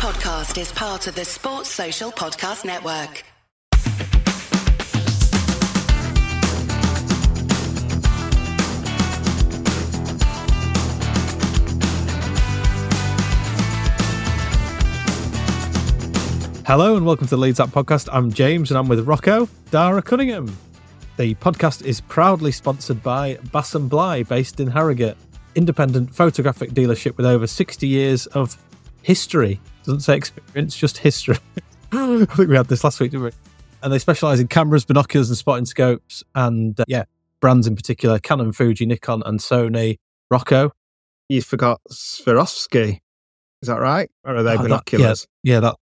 podcast is part of the Sports Social Podcast Network. Hello and welcome to the Leeds Up Podcast. I'm James and I'm with Rocco Darragh Cunningham. The podcast is proudly sponsored by Bass and Bligh, based in Harrogate, independent photographic dealership with over 60 years of history. Doesn't say experience, just history. I think we had this last week, didn't we? And they specialise in cameras, binoculars, and spotting scopes, and uh, yeah, brands in particular: Canon, Fuji, Nikon, and Sony. Rocco, You forgot Swarovski. Is that right? Or are they Oh, that- binoculars? yeah, that.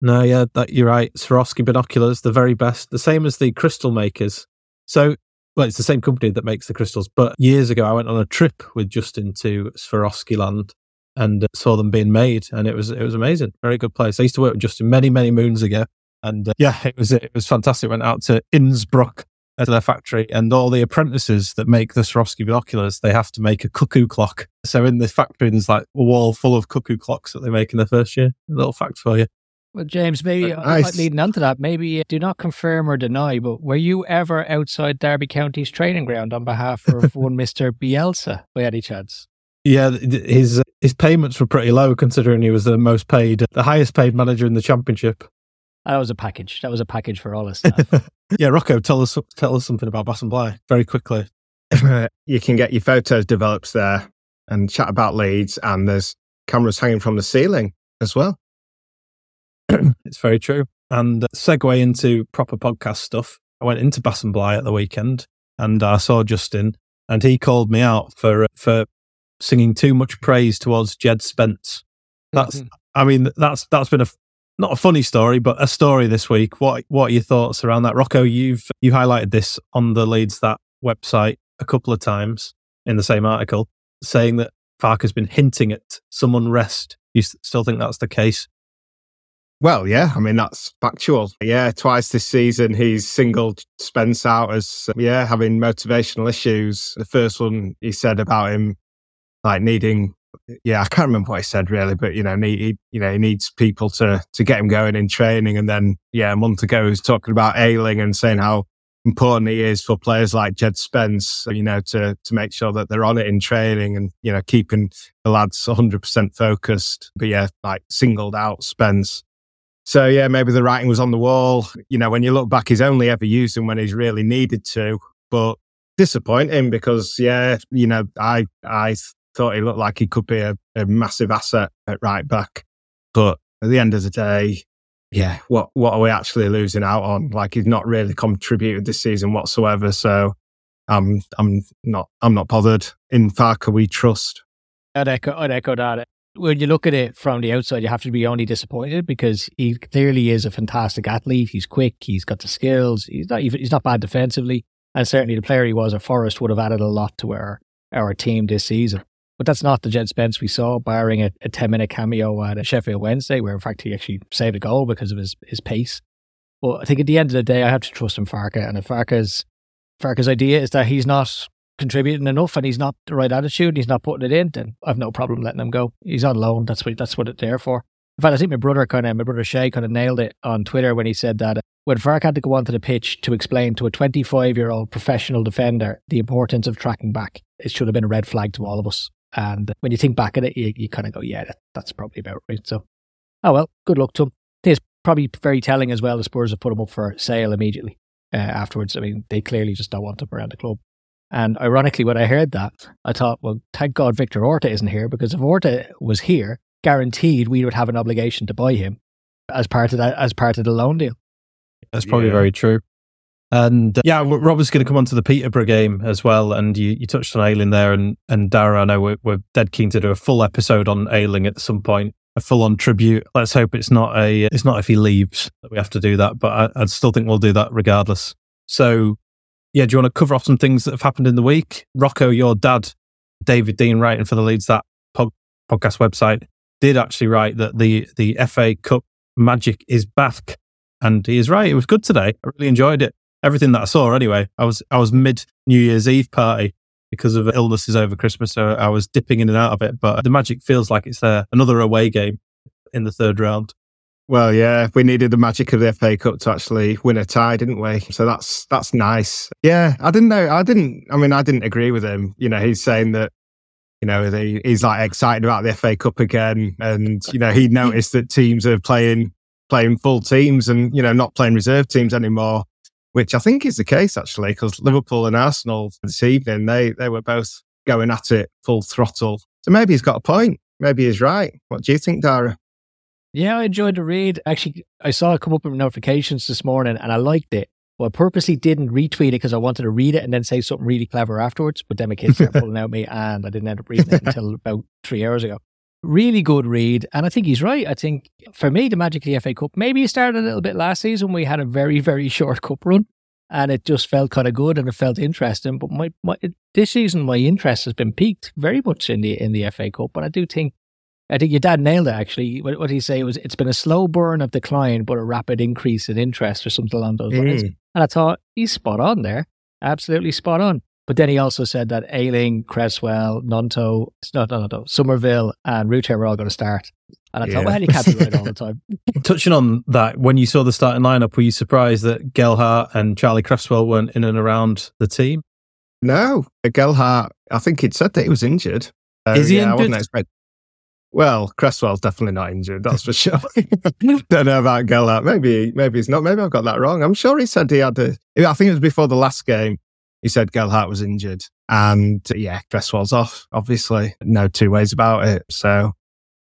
No, yeah, that you're right. Swarovski binoculars, the very best, the same as the crystal makers. So, well, it's the same company that makes the crystals. But years ago, I went on a trip with Justin to Swarovski land and uh, saw them being made, and it was it was amazing. Very good place. I used to work with Justin many many moons ago, and uh, yeah, it was it was fantastic. Went out to Innsbruck at their factory, and all the apprentices that make the Swarovski binoculars, they have to make a cuckoo clock. So in the factory, there's like a wall full of cuckoo clocks that they make in their first year. A little fact for you. Well, James, maybe uh, Nice. leading on to that, maybe uh, do not confirm or deny, but were you ever outside Derby County's training ground on behalf of one Mister Bielsa by any chance? Yeah, th- th- his his payments were pretty low considering he was the most paid, the highest paid manager in the championship. That was a package. That was a package for all his staff. Yeah, Rocco, tell us tell us something about Bass and Bligh very quickly. you can get your photos developed there and chat about Leeds, and there's cameras hanging from the ceiling as well. It's very true. And uh, segue into proper podcast stuff. I went into Bass and Bligh at the weekend, and I saw Justin, and he called me out for for singing too much praise towards Jed Spence. That's, mm-hmm. I mean, that's that's been a not a funny story, but a story this week. What what are your thoughts around that, Rocco? You've you highlighted this on the Leeds that website a couple of times in the same article, saying that Farke has been hinting at some unrest. You still think that's the case? Well, yeah, I mean that's factual. Yeah, twice this season he's singled Spence out as yeah having motivational issues. The first one he said about him like needing yeah I can't remember what he said really, but you know he, you know he needs people to to get him going in training. And then yeah, a month ago he was talking about Ayling and saying how important he is for players like Jed Spence, you know, to to make sure that they're on it in training and you know keeping the lads 100% focused. But yeah, like singled out Spence. So yeah, maybe the writing was on the wall. You know, when you look back, he's only ever used him when he's really needed to. But disappointing because yeah, you know, I I thought he looked like he could be a, a massive asset at right back. But at the end of the day, yeah, what what are we actually losing out on? Like he's not really contributed this season whatsoever. So I'm I'm not I'm not bothered. In Farke we trust. I'd echo, I'd echo that. When you look at it from the outside, you have to be only disappointed because he clearly is a fantastic athlete. He's quick. He's got the skills. He's not he's not bad defensively. And certainly the player he was at Forest would have added a lot to our, our team this season. But that's not the Jed Spence we saw, barring a, a 10 minute cameo at Sheffield Wednesday, where in fact he actually saved a goal because of his, his pace. But I think at the end of the day, I have to trust in Farke. And if Farke's, Farke's idea is that he's not contributing enough and he's not the right attitude, and he's not putting it in, then I've no problem letting him go. He's on loan. That's what that's what it's there for. In fact, I think my brother kind of my brother Shay kind of nailed it on Twitter when he said that uh, when Farke had to go onto the pitch to explain to a 25 year old professional defender the importance of tracking back, it should have been a red flag to all of us. And when you think back at it, you, you kind of go, yeah, that, that's probably about right. So, oh well, good luck to him. I it's probably very telling as well. The Spurs have put him up for sale immediately uh, afterwards. I mean, they clearly just don't want him around the club. And ironically, when I heard that, I thought, well, thank God Victor Orta isn't here because if Orta was here, guaranteed we would have an obligation to buy him as part of that as part of the loan deal. That's probably Yeah. very true. And uh, yeah, was going to come on to the Peterborough game as well. And you, you touched on Ayling there. And, and Darragh, I know we're, we're dead keen to do a full episode on Ayling at some point, a full on tribute. Let's hope it's not a, it's not if he leaves that we have to do that, but I, I still think we'll do that regardless. So yeah, do you want to cover off some things that have happened in the week? Rocco, your dad, David Dean, writing for the Leeds That pod, podcast website, did actually write that the, the FA Cup magic is back. And he is right. It was good today. I really enjoyed it. Everything that I saw anyway. I was I was mid New Year's Eve party because of illnesses over Christmas, so I was dipping in and out of it. But the magic feels like it's there. Another away game in the third round. Well, yeah, we needed the magic of the FA Cup to actually win a tie, didn't we? So that's that's nice. Yeah, I didn't know. I didn't. I mean, I didn't agree with him. You know, he's saying that. You know, he, he's like excited about the FA Cup again, and you know, he noticed that teams are playing playing full teams and you know not playing reserve teams anymore, which I think is the case actually, because Liverpool and Arsenal this evening they they were both going at it full throttle. So maybe he's got a point. Maybe he's right. What do you think, Darragh? Yeah, I enjoyed the read. Actually, I saw it come up with notifications this morning and I liked it. Well, I purposely didn't retweet it because I wanted to read it and then say something really clever afterwards. But then my kids started pulling out me and I didn't end up reading it until about three hours ago. Really good read. And I think he's right. I think for me, the Magic of the FA Cup, maybe it started a little bit last season. We had a very, very short cup run and it just felt kind of good and it felt interesting. But my, my this season, my interest has been peaked very much in the in the FA Cup. But I do think I think your dad nailed it. Actually, what, what did he say was it's been a slow burn of decline, but a rapid increase in interest, or something along those lines. Mm. And I thought he's spot on there, absolutely spot on. But then he also said that Ayling, Cresswell, Gnonto, no, no, no, no, Summerville, and Rutter were all going to start. And I Yeah. thought, well, you can't be right all the time. Touching on that, when you saw the starting lineup, were you surprised that Gelhardt and Charlie Cresswell weren't in and around the team? No, Gelhardt. I think he'd said that he was injured. Uh, Is he yeah, I wasn't injured? Well, Cresswell's definitely not injured. That's for sure. Don't know about Gelhardt. Maybe, maybe he's not. Maybe I've got that wrong. I'm sure he said he had a. I think it was before the last game. He said Gelhardt was injured, and yeah, Cresswell's off. Obviously, no two ways about it. So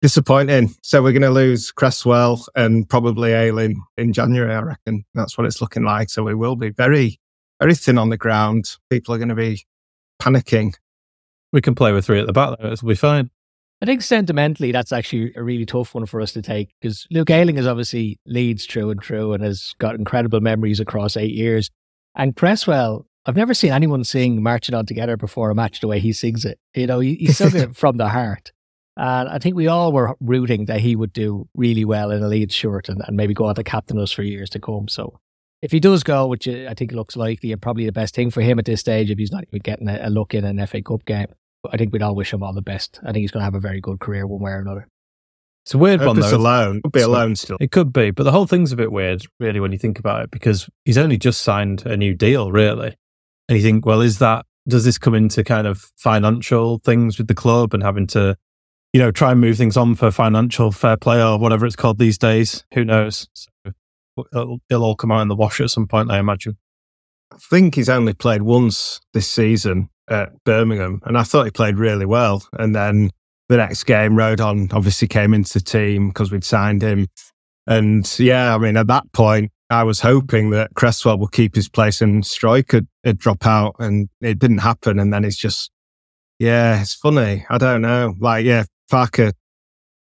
disappointing. So we're going to lose Cresswell and probably Ayling in January. I reckon that's what it's looking like. So we will be very, very thin on the ground. People are going to be panicking. We can play with three at the back, though. It'll be fine. I think sentimentally, that's actually a really tough one for us to take because Luke Ayling is obviously Leeds true and true and has got incredible memories across eight years. And Cresswell, I've never seen anyone sing Marching On Together before a match the way he sings it. You know, he, he sung it from the heart. And I think we all were rooting that he would do really well in a lead shirt and, and maybe go on to captain us for years to come. So if he does go, which I think looks likely and probably the best thing for him at this stage, if he's not even getting a, a look in an FA Cup game, I think we'd all wish him all the best. I think he's going to have a very good career one way or another. It's a weird one, Purpose though. alone. Could be So- alone still. It could be, but the whole thing's a bit weird, really, when you think about it, because he's only just signed a new deal, really. And you think, well, is that, does this come into kind of financial things with the club and having to, you know, try and move things on for financial fair play or whatever it's called these days? Who knows? So it'll, it'll all come out in the wash at some point, I imagine. I think he's only played once this season at Birmingham, and I thought he played really well. And then the next game, Rodon obviously came into the team because we'd signed him. And yeah, I mean, at that point, I was hoping that Cresswell would keep his place and Struijk could drop out, and it didn't happen. And then it's just, yeah, it's funny. I don't know. Like, yeah, Farke,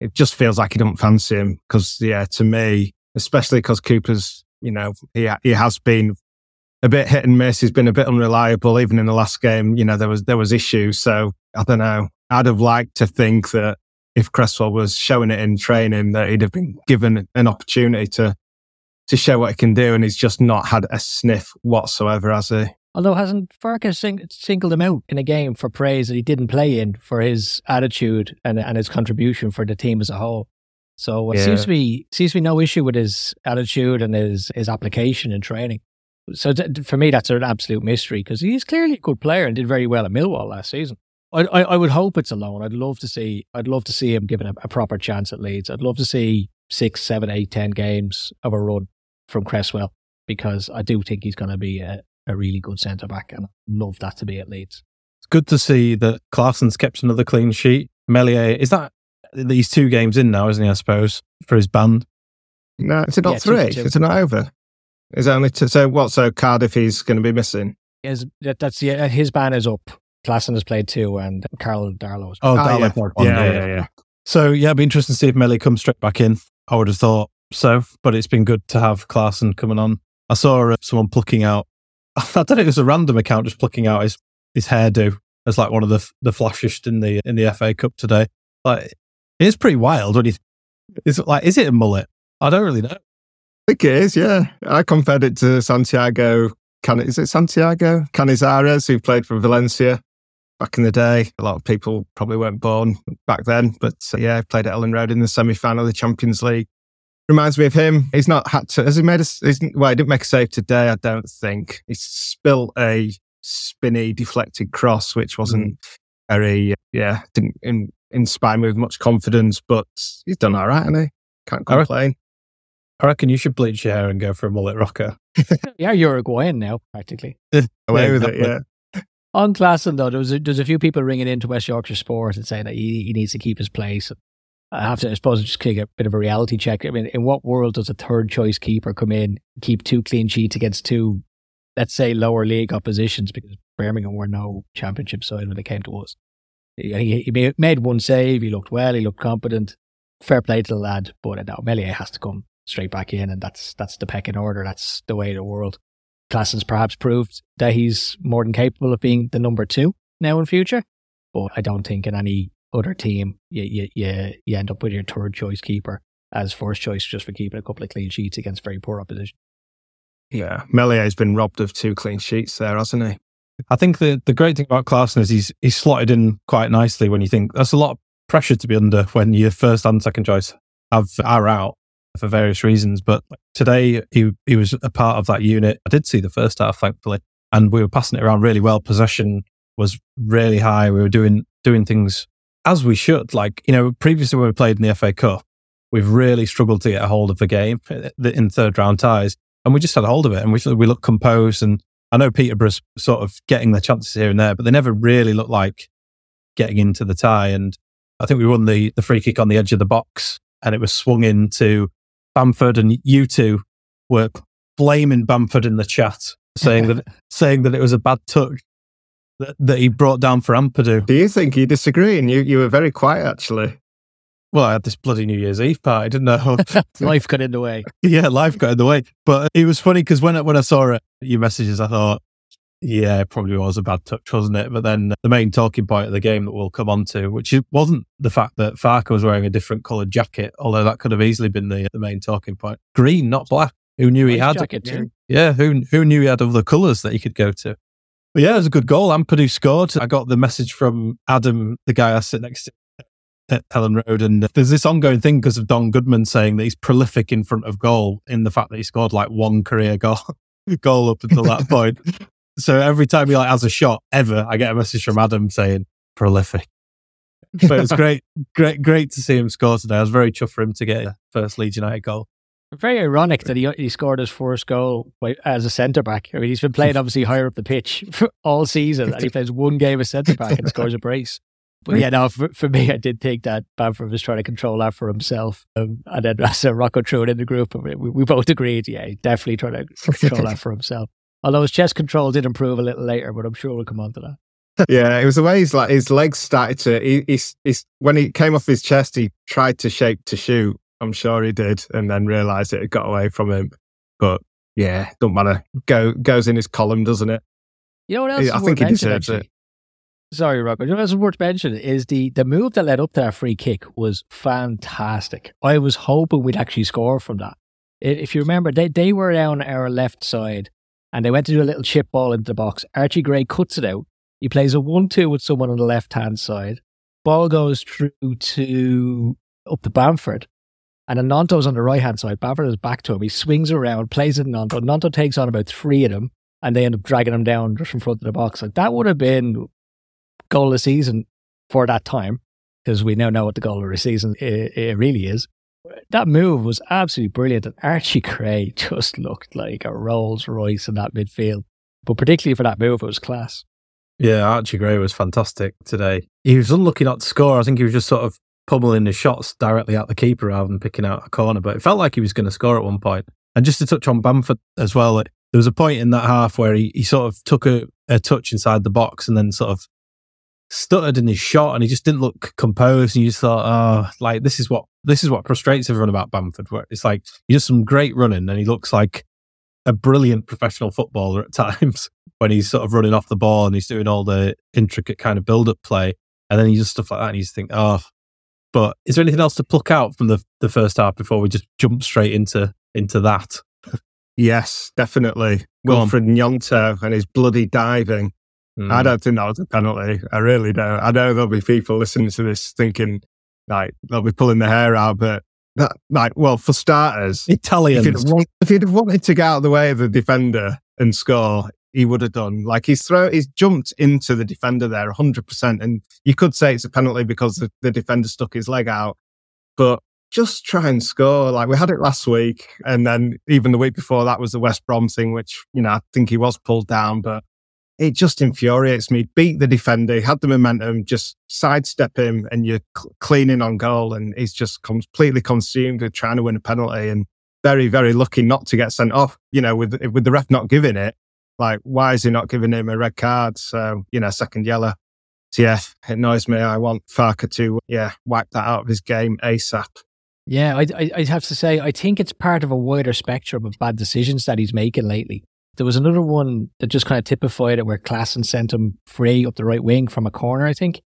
it just feels like he don't fancy him because, yeah, to me, especially because Cooper's, you know, he he has been a bit hit and miss. He's been a bit unreliable. Even in the last game, you know, there was there was issues. So I don't know. I'd have liked to think that if Cresswell was showing it in training, that he'd have been given an opportunity to to show what he can do, and he's just not had a sniff whatsoever, has he? Although hasn't Farkas sing- singled him out in a game for praise that he didn't play in for his attitude and, and his contribution for the team as a whole. So uh, it Yeah. seems to be seems to be no issue with his attitude and his his application and training. So th- for me, that's an absolute mystery because he's clearly a good player and did very well at Millwall last season. I, I, I would hope it's a loan. I'd love to see. I'd love to see him given a, a proper chance at Leeds. I'd love to see six, seven, eight, ten games of a run from Cresswell because I do think he's going to be a, a really good centre back, and I love that to be at Leeds. It's good to see that Klaesson's kept another clean sheet. Meslier, is that these two games in now, isn't he, I suppose, for his band? No, is it not Yeah, three? two. Is it not over? Is only two? So what? So Cardiff he's going to be missing. Is that, that's yeah, his ban is up. Klaesson has played two, and Karl Darlow. has Oh, Ah, Dalek yeah. played yeah, yeah, yeah. So yeah, it'd be interesting to see if Melly comes straight back in. I would have thought so, but it's been good to have Klaesson coming on. I saw uh, someone plucking out. I don't know. It was a random account just plucking out his his hairdo as like one of the the flashiest in the in the FA Cup today. Like it is pretty wild. When is it like is it a mullet? I don't really know. I think it is. Yeah, I compared it to Santiago. Can is it Santiago Canizares who played for Valencia back in the day. A lot of people probably weren't born back then, but uh, yeah, played at Elland Road in the semi final of the Champions League. Reminds me of him. He's not had to, has he made a, he's, well, he didn't make a save today, I don't think. He spilt a spinny, deflected cross, which wasn't mm. very, yeah, didn't in, inspire me with much confidence, but he's done all right, hasn't he? Can't complain. I reckon you should bleach your hair and go for a mullet rocker. yeah, Uruguayan now, practically. Away yeah, with it, yeah. On Klaesson, though, there's a, there's a few people ringing into West Yorkshire Sport and saying that he, he needs to keep his place. I have to, I suppose, just take a bit of a reality check. I mean, in what world does a third choice keeper come in, keep two clean sheets against two, let's say, lower league oppositions? Because Birmingham were no championship side when they came to us. He, he made one save. He looked well. He looked competent. Fair play to the lad, but uh, now Meslier has to come straight back in, and that's that's the pecking order. That's the way of the world. Klaesson's perhaps proved that he's more than capable of being the number two now in future, but I don't think in any other team you you you, you end up with your third choice keeper as first choice just for keeping a couple of clean sheets against very poor opposition. Yeah, Meslier's been robbed of two clean sheets there, hasn't he? I think the, the great thing about Klaesson is he's he's slotted in quite nicely when you think that's a lot of pressure to be under when your first and second choice have are out for various reasons. But today he he was a part of that unit. I did see the first half, thankfully, and we were passing it around really well. Possession was really high. We were doing doing things as we should. Like you know, previously when we played in the FA Cup, we've really struggled to get a hold of the game uh, in third round ties, and we just had a hold of it, and we we looked composed. And I know Peterborough's sort of getting their chances here and there, but they never really looked like getting into the tie. And I think we won the the free kick on the edge of the box, and it was swung into Bamford and you two were blaming Bamford in the chat, saying that saying that it was a bad touch that, that he brought down for Ampadu. Do you think you disagree? And you, you were very quiet actually. Well, I had this bloody New Year's Eve party, didn't I? life got in the way. Yeah, life got in the way. But it was funny because when when I saw it, your messages, I thought, yeah, it probably was a bad touch, wasn't it? But then the main talking point of the game that we'll come on to, which wasn't the fact that Farke was wearing a different coloured jacket, although that could have easily been the, the main talking point. Green, not black. Who knew nice he had? Jacket too. Yeah, who who knew he had other colours that he could go to? But yeah, it was a good goal. Ampadu scored. I got the message from Adam, the guy I sit next to at Elland Road, and there's this ongoing thing because of Don Goodman saying that he's prolific in front of goal in the fact that he scored like one career goal goal up until that point. So every time he like has a shot ever, I get a message from Adam saying prolific. But it's great, great, great to see him score today. I was very chuffed for him to get a first Leeds United goal. Very ironic that he he scored his first goal as a centre back. I mean, he's been playing obviously higher up the pitch all season, and he plays one game as centre back and scores a brace. But yeah, no, for, for me, I did think that Bamford was trying to control that for himself. Um, and then as Rocco threw it in the group, we, we both agreed, yeah, definitely trying to control that for himself. Although his chest control did improve a little later, but I'm sure we'll come on to that. yeah, it was the way his like his legs started to. He, he's, he's when he came off his chest, he tried to shape to shoot. I'm sure he did, and then realised it had got away from him. But yeah, don't matter. Go goes in his column, doesn't it? You know what else? I think he deserves it. Sorry, Robert. You know what's worth mentioning is the the move that led up to that free kick was fantastic. I was hoping we'd actually score from that. If you remember, they they were down our left side and they went to do a little chip ball into the box. Archie Gray cuts it out. He plays a 1 2 with someone on the left hand side. Ball goes through to up to Bamford. And Gnonto's on the right hand side. Bamford is back to him. He swings around, plays it Gnonto. Gnonto takes on about three of them, and they end up dragging him down just in front of the box. Like that would have been goal of the season for that time, because we now know what the goal of the season it, it really is that move was absolutely brilliant. And Archie Gray just looked like a Rolls Royce in that midfield. But particularly for that move, it was class. Yeah, Archie Gray was fantastic today. He was unlucky not to score. I think he was just sort of pummeling his shots directly at the keeper rather than picking out a corner. But it felt like he was going to score at one point. And just to touch on Bamford as well, there was a point in that half where he, he sort of took a, a touch inside the box and then sort of stuttered in his shot and he just didn't look composed. And you just thought, oh, like this is what this is what frustrates everyone about Bamford. Where it's like he does some great running and he looks like a brilliant professional footballer at times when he's sort of running off the ball and he's doing all the intricate kind of build up play. And then he just stuff like that and you just think, oh. But is there anything else to pluck out from the the first half before we just jump straight into into that? yes, definitely. Go Wilfried Gnonto and his bloody diving Mm. I don't think that was a penalty. I really don't. I know there'll be people listening to this thinking like they'll be pulling their hair out, but that like well for starters, if Italians. he'd, want, if he'd have wanted to get out of the way of the defender and score, he would have done. Like he's throw, he's jumped into the defender there 100%. And you could say it's a penalty because the, the defender stuck his leg out, but just try and score. Like we had it last week. And then even the week before that was the West Brom thing, which, you know, I think he was pulled down, but it just infuriates me. Beat the defender, had the momentum, just sidestep him and you're cl- cleaning on goal. And he's just completely consumed with trying to win a penalty and very, very lucky not to get sent off, you know, with, with the ref not giving it. Like, why is he not giving him a red card? So, you know, second yellow. So, yeah, it annoys me. I want Farke to, yeah, wipe that out of his game ASAP. Yeah, I, I, I have to say, I think it's part of a wider spectrum of bad decisions that he's making lately. There was another one that just kind of typified it where Klaesson sent him free up the right wing from a corner, I think.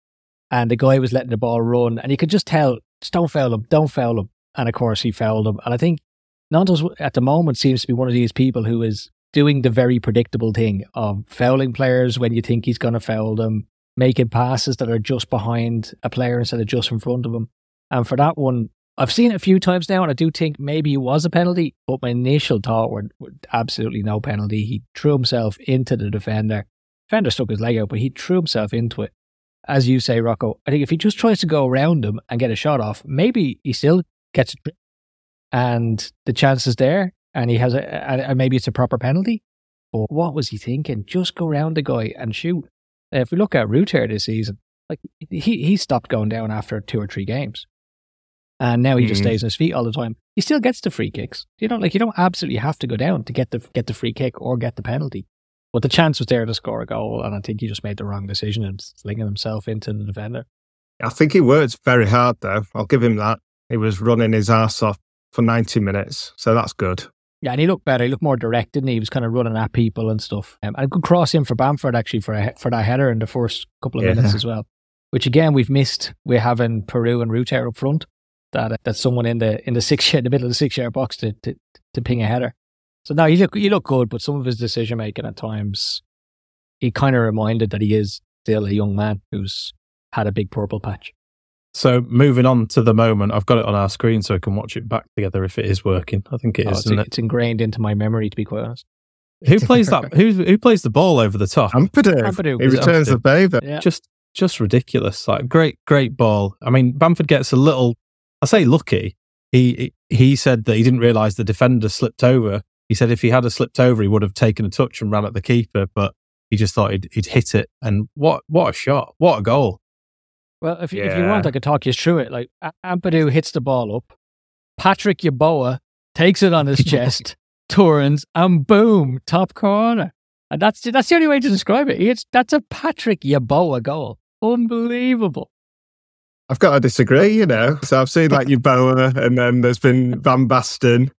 And the guy was letting the ball run, and you could just tell, just don't foul him, don't foul him. And of course, he fouled him. And I think Gnonto's at the moment seems to be one of these people who is doing the very predictable thing of fouling players when you think he's going to foul them, making passes that are just behind a player instead of just in front of him. And for that one, I've seen it a few times now, and I do think maybe it was a penalty, but my initial thought were, were absolutely no penalty. He threw himself into the defender. Defender stuck his leg out, but he threw himself into it. As you say, Rocco, I think if he just tries to go around him and get a shot off, maybe he still gets a trip, and the chance is there, and he has a, a, a maybe it's a proper penalty. But what was he thinking? Just go around the guy and shoot. If we look at Rutter this season, like he he stopped going down after two or three games and now he just Mhm. stays on his feet all the time. He still gets the free kicks. You know, like you don't absolutely have to go down to get the get the free kick or get the penalty. But the chance was there to score a goal, and I think he just made the wrong decision and slinging himself into the defender. I think he worked very hard, though. I'll give him that. He was running his ass off for 90 minutes. So that's good. Yeah, and he looked better. He looked more direct, didn't he? He was kind of running at people and stuff. Um, and a good cross in for Bamford actually for a, for that header in the first couple of Yeah. minutes as well. Which again we've missed. We're having Piroe and Rutter up front. That uh, that's someone in the in the six in the middle of the six yard box to, to to ping a header. So no, he look he looked good, but some of his decision making at times, he kind of reminded that he is still a young man who's had a big purple patch. So moving on to the moment, I've got it on our screen so we can watch it back together if it is working. I think it Oh, is. it's, isn't it? it's ingrained into my memory, to be quite honest. Who plays that? Who who plays the ball over the top? Ampadu. Ampadu. He Is it returns the favour. Yeah, Just just ridiculous. Like great great ball. I mean, Bamford gets a little. I say lucky. He he said that he didn't realise the defender slipped over. He said if he had a slipped over, he would have taken a touch and ran at the keeper, but he just thought he'd, he'd hit it. And what what a shot! What a goal! Well, if you, if you want, I could talk you through it. Like Ampadu hits the ball up, Patrick Yeboah takes it on his chest, turns, and boom, top corner. And that's that's the only way to describe it. It's that's a Patrick Yeboah goal. Unbelievable. I've got to disagree, you know. So I've seen like Yeboah and then there's been Van Basten.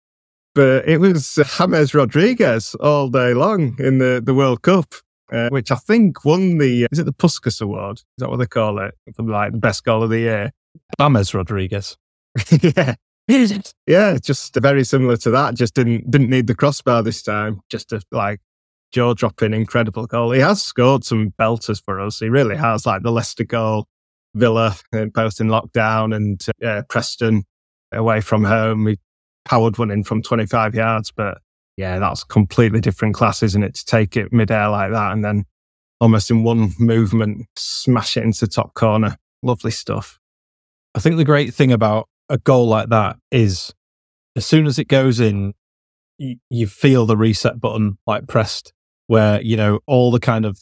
But it was James Rodriguez all day long in the, the World Cup, uh, which I think won the, is it the Puskas Award? Is that what they call it? For like the best goal of the year. Bames Rodriguez. yeah. Yeah, just very similar to that. Just didn't didn't need the crossbar this time. Just a like jaw dropping incredible goal. He has scored some belters for us. He really has, like the Leicester goal, Villa uh, both in lockdown, and uh, Preston away from home. He powered one in from 25 yards, but yeah, that's completely different class, isn't it? To take it midair like that and then almost in one movement smash it into top corner. Lovely stuff. I think the great thing about a goal like that is as soon as it goes in, you, you feel the reset button like pressed, where, you know, all the kind of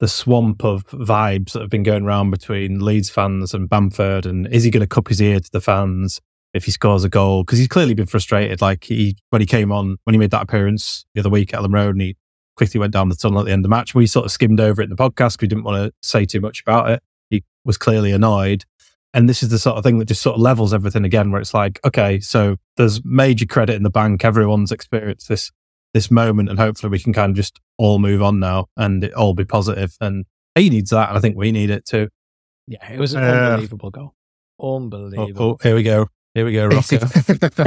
the swamp of vibes that have been going around between Leeds fans and Bamford. And is he going to cup his ear to the fans if he scores a goal? Because he's clearly been frustrated. Like he, when he came on, when he made that appearance the other week at Elland Road and he quickly went down the tunnel at the end of the match, we sort of skimmed over it in the podcast. We didn't want to say too much about it. He was clearly annoyed. And this is the sort of thing that just sort of levels everything again, where it's like, okay, so there's major credit in the bank. Everyone's experienced this this moment, and hopefully we can kind of just all move on now and it all be positive. And he needs that, and I think we need it too. Yeah, it was an Uh, unbelievable goal. Oh, Unbelievable. oh, here we go. Here we go, Rocco.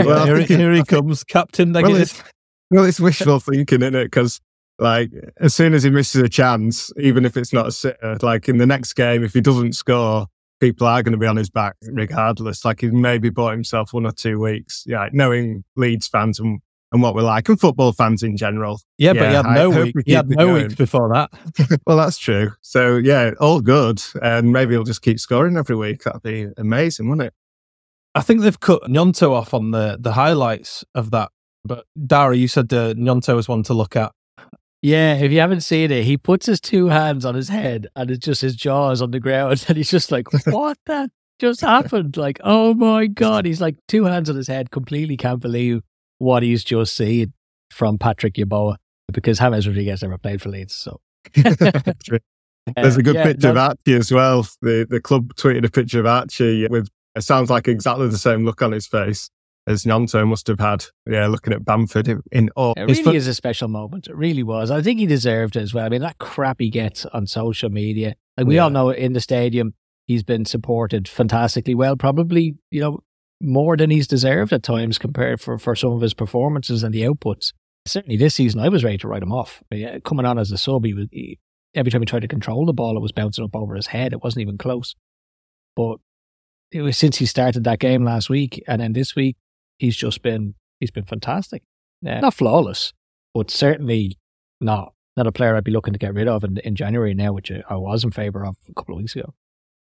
well, here, think he- here he comes, Captain well, Negative. it's, well, it's wishful thinking, isn't it? Because Like as soon as he misses a chance, even if it's not a sitter, uh, like in the next game, if he doesn't score, people are going to be on his back regardless. Like he maybe bought himself one or two weeks. Yeah, knowing Leeds fans and, and what we're like, and football fans in general. Yeah, but he had no hope week. we He had no weeks before that. well, that's true. So yeah, all good, and maybe he'll just keep scoring every week. That'd be amazing, wouldn't it? I think they've cut Gnonto off on the the highlights of that. But Darragh, you said uh, Gnonto was one to look at. Yeah, if you haven't seen it, he puts his two hands on his head and it's just his jaws on the ground. And he's just like, what that just happened? Like, oh my God. He's like two hands on his head, completely can't believe what he's just seen from Patrick Yeboah because James Rodriguez never played for Leeds. So There's a good yeah, picture no- of Archie as well. The the club tweeted a picture of Archie with it sounds like exactly the same look on his face as Gnonto must have had. Yeah, looking at Bamford in- awe. It really fu- is a special moment. It really was. I think he deserved it as well. I mean, that crap he gets on social media. Like we Yeah. all know in the stadium, he's been supported fantastically well, probably, you know, more than he's deserved at times compared for, for some of his performances and the outputs. Certainly this season, I was ready to write him off. But yeah, coming on as a sub, he was, he, every time he tried to control the ball, it was bouncing up over his head. It wasn't even close. But it was since he started that game last week and then this week, he's just been, he's been fantastic. Yeah, not flawless, but certainly not not a player I'd be looking to get rid of in, in January now, which I was in favour of a couple of weeks ago.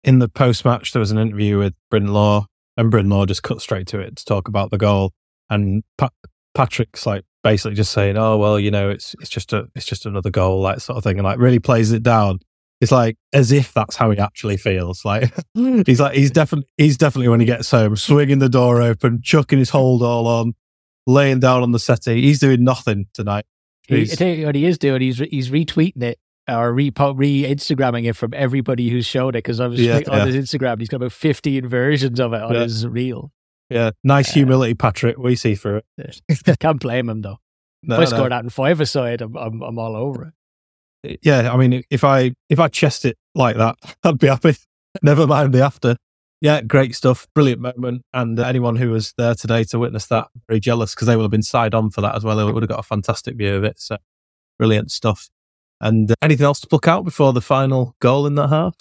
In the post match, there was an interview with Bryn Law, and Bryn Law just cut straight to it to talk about the goal. And pa- Patrick's like basically just saying, "Oh well, you know, it's it's just a it's just another goal, like sort of thing," and like really plays it down. It's like as if that's how he actually feels. Like he's like he's definitely he's definitely when he gets home, swinging the door open, chucking his hold all on, laying down on the settee. He's doing nothing tonight. He, I tell you what he is doing. He's re- he's retweeting it or re re Instagramming it from everybody who's showed it because I was Yeah, on yeah. his Instagram. He's got about fifteen versions of it on Yeah. his reel. yeah, nice Uh, humility, Patrick. We see through it. Can't blame him though. No, if I no. scored that in five aside, I'm, I'm I'm all over it. Yeah, I mean, if I if I chest it like that, I'd be happy. Never mind the after. Yeah, great stuff, brilliant moment, and uh, anyone who was there today to witness that, very jealous because they would have been side on for that as well. They would have got a fantastic view of it. So, brilliant stuff. And uh, anything else to pluck out before the final goal in that half?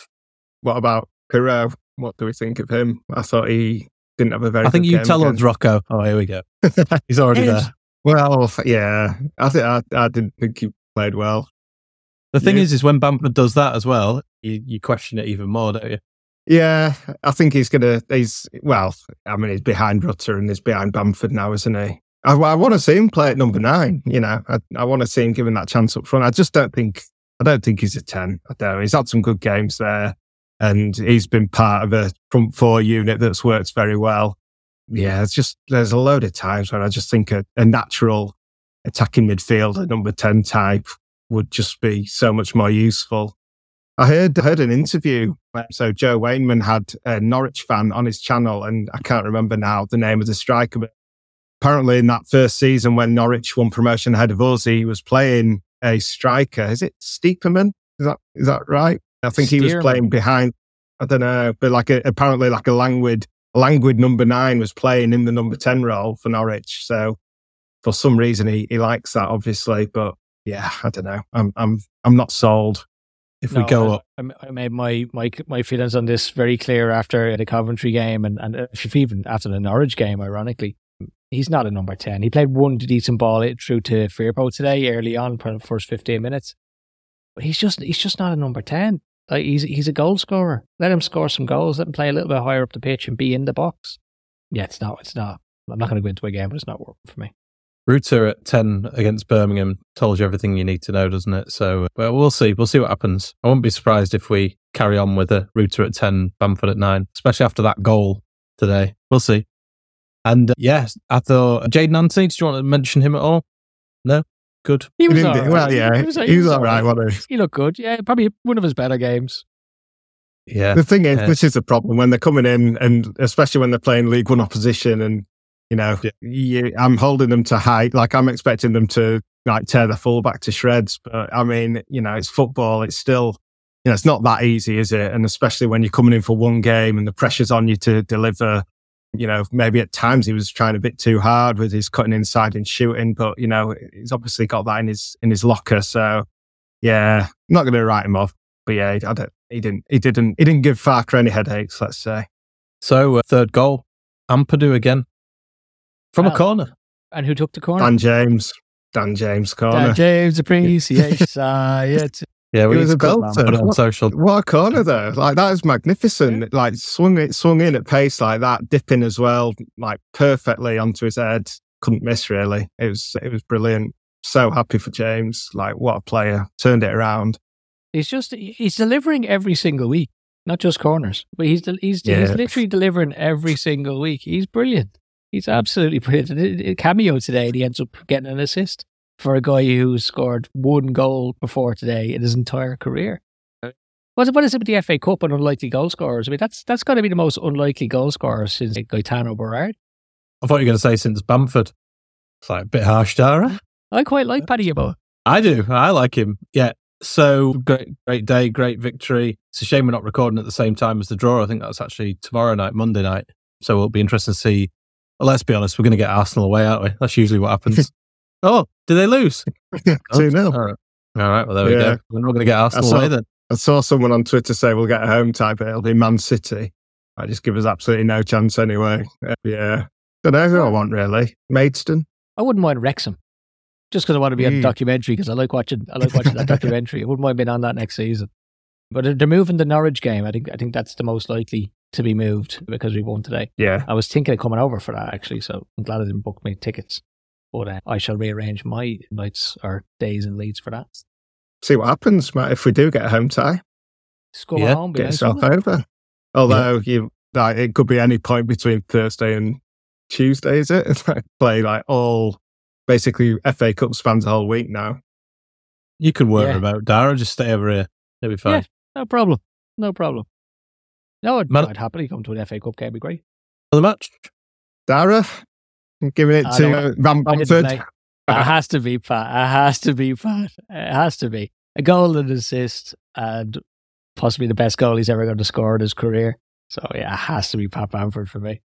What about Piroe? What do we think of him? I thought he didn't have a very. I think good you game tell again. us, Rocco. Oh, here we go. He's already there. Well, yeah, I think I, I didn't think he played well. The thing Yeah. is, is when Bamford does that as well, you, you question it even more, don't you? Yeah, I think he's gonna. He's well. I mean, he's behind Rutter and he's behind Bamford now, isn't he? I, I want to see him play at number nine. You know, I, I want to see him given that chance up front. I just don't think. I don't think he's a ten. I don't. He's had some good games there, and he's been part of a front four unit that's worked very well. Yeah, it's just there's a load of times when I just think a, a natural attacking midfielder number ten type would just be so much more useful. I heard heard an interview. Um, so Joe Wainman had a Norwich fan on his channel, and I can't remember now the name of the striker, but apparently in that first season when Norwich won promotion ahead of us, he was playing a striker. Is it Stiepermann? Is that is that right? I think he was playing behind. I don't know, but like a, apparently like a languid languid number nine was playing in the number ten role for Norwich. So for some reason he, he likes that, obviously. But yeah, I don't know. I'm I'm I'm not sold. If No, we go I- up, I, I made my, my my feelings on this very clear after the Coventry game and, and uh, if even after the Norwich game, ironically. He's not a number 10. He played one decent ball it through to Firpo today early on for the first 15 minutes. But he's just he's just not a number 10. Like he's he's a goal scorer. Let him score some goals. Let him play a little bit higher up the pitch and be in the box. Yeah, it's not. It's not. I'm not going to go into a game, but it's not working for me. Rutter at 10 against Birmingham told you everything you need to know, doesn't it? So, well, we'll see. We'll see what happens. I won't be surprised if we carry on with a Rutter at 10, Bamford at 9, especially after that goal today. We'll see. And uh, yes, I thought Jaidon Anthony, did you want to mention him at all? No? Good. He was He all didn't- right. Well, yeah, he was, he was all right, wasn't he? He looked good. Yeah, probably one of his better games. Yeah. The thing is, Yeah. this is the problem when they're coming in, and especially when they're playing League One opposition, and you know, Yeah. you, I'm holding them to height. Like I'm expecting them to like tear the fullback to shreds. But I mean, you know, it's football. It's still, you know, it's not that easy, is it? And especially when you're coming in for one game and the pressure's on you to deliver. you know, maybe at times he was trying a bit too hard with his cutting inside and shooting, but you know, he's obviously got that in his in his locker. So yeah, I'm not going to write him off. But yeah, I don't, he didn't he didn't he didn't give Farke any headaches. Let's say. So uh, third goal, Ampadu again from a corner. And who took the corner? Dan James. Dan James corner. Dan James appreciation. Society. Yeah, we It was need to a belter. on What- social. What a corner though! Like that is magnificent. Like swung it, swung in at pace like that, dipping as well, like perfectly onto his head. Couldn't miss really. It was it was brilliant. So happy for James. Like what a player! Turned it around. He's just he's delivering every single week, not just corners, but he's he's Yeah. he's literally delivering every single week. He's brilliant. He's absolutely brilliant. It- cameo today, and he ends up getting an assist for a guy who scored one goal before today in his entire career. Uh, what, what is it with the FA Cup and unlikely goal scorers? I mean, that's that's got to be the most unlikely goal scorer since Gaetano Berardi. I thought you were going to say since Bamford. It's like a bit harsh, Darragh. I quite like Paddy Yeboah. I do. I like him. Yeah. So great, great day, great victory. It's a shame we're not recording at the same time as the draw. I think that's actually tomorrow night, Monday night. So it'll be interesting to see. Well, let's be honest, we're going to get Arsenal away, aren't we? That's usually what happens. oh, did they lose? Two Oh, 0 All right. All right. Well, there we go. We're not going to get Arsenal saw- away then. I saw someone on Twitter say we'll get a home type. but it'll be Man City. I just give us absolutely no chance anyway. Uh, yeah, don't know who I want really. Maidstone. I wouldn't mind Wrexham, just because I want to be on a Mm. documentary because I like watching. I like watching that documentary. I wouldn't mind being on that next season. But they're- they're moving the Norwich game. I think. I think that's the most likely to be moved because we won today. Yeah, I was thinking of coming over for that actually, so I'm glad I didn't book me tickets. But uh, I shall rearrange my nights or days and leads for that. see what happens, Matt. If we do get a home tie, Scum Yeah, home, be get nice, yourself it? over. Although you, like, it could be any point between Thursday and Tuesday. Is it? It's like play like all basically FA Cup spans the whole week now. You can worry Yeah. about Darragh. Just stay over here. It'll be fine. No problem. No problem. No, I'd, Man- I'd happily come to an FA Cup game. Be great. For the match. Darragh, I'm giving it I to uh, Bamford. It has to be Pat. It has to be Pat. It has to be a goal and assist, and possibly the best goal he's ever going to score in his career. So yeah, it has to be Pat Bamford for me.